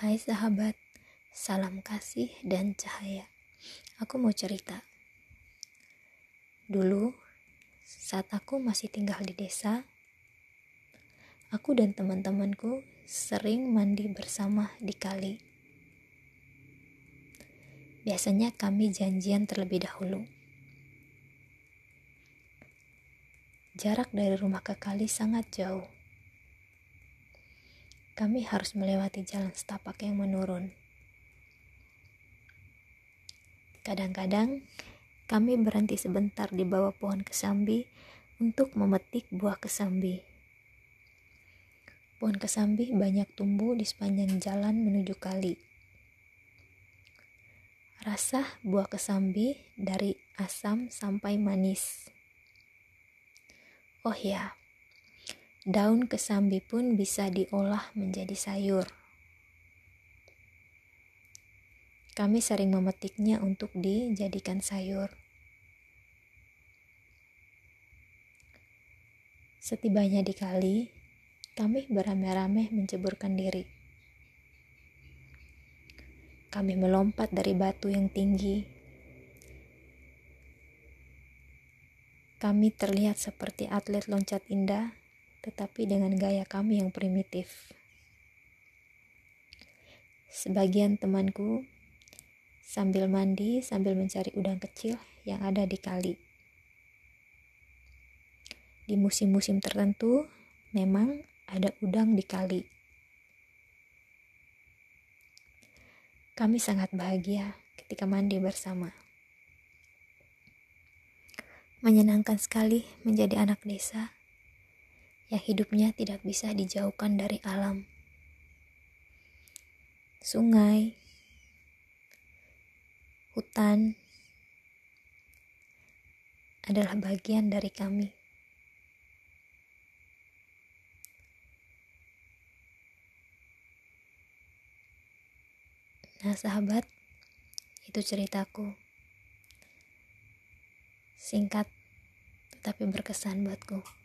Hai sahabat, salam kasih dan cahaya. Aku mau cerita. Dulu, saat aku masih tinggal di desa, aku dan teman-temanku sering mandi bersama di kali. Biasanya kami janjian terlebih dahulu. Jarak dari rumah ke kali sangat jauh kami harus melewati jalan setapak yang menurun. Kadang-kadang kami berhenti sebentar di bawah pohon kesambi untuk memetik buah kesambi. Pohon kesambi banyak tumbuh di sepanjang jalan menuju kali. Rasa buah kesambi dari asam sampai manis. Oh ya, Daun kesambi pun bisa diolah menjadi sayur. Kami sering memetiknya untuk dijadikan sayur. Setibanya di kali, kami beramai-ramai menceburkan diri. Kami melompat dari batu yang tinggi. Kami terlihat seperti atlet loncat indah tetapi dengan gaya kami yang primitif. Sebagian temanku sambil mandi sambil mencari udang kecil yang ada di kali. Di musim-musim tertentu memang ada udang di kali. Kami sangat bahagia ketika mandi bersama. Menyenangkan sekali menjadi anak desa yang hidupnya tidak bisa dijauhkan dari alam. Sungai, hutan adalah bagian dari kami. Nah, sahabat, itu ceritaku. Singkat tetapi berkesan buatku.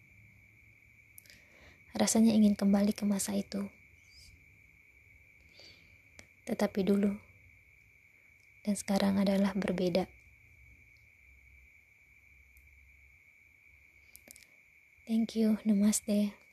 Rasanya ingin kembali ke masa itu. Tetapi dulu dan sekarang adalah berbeda. Thank you, namaste.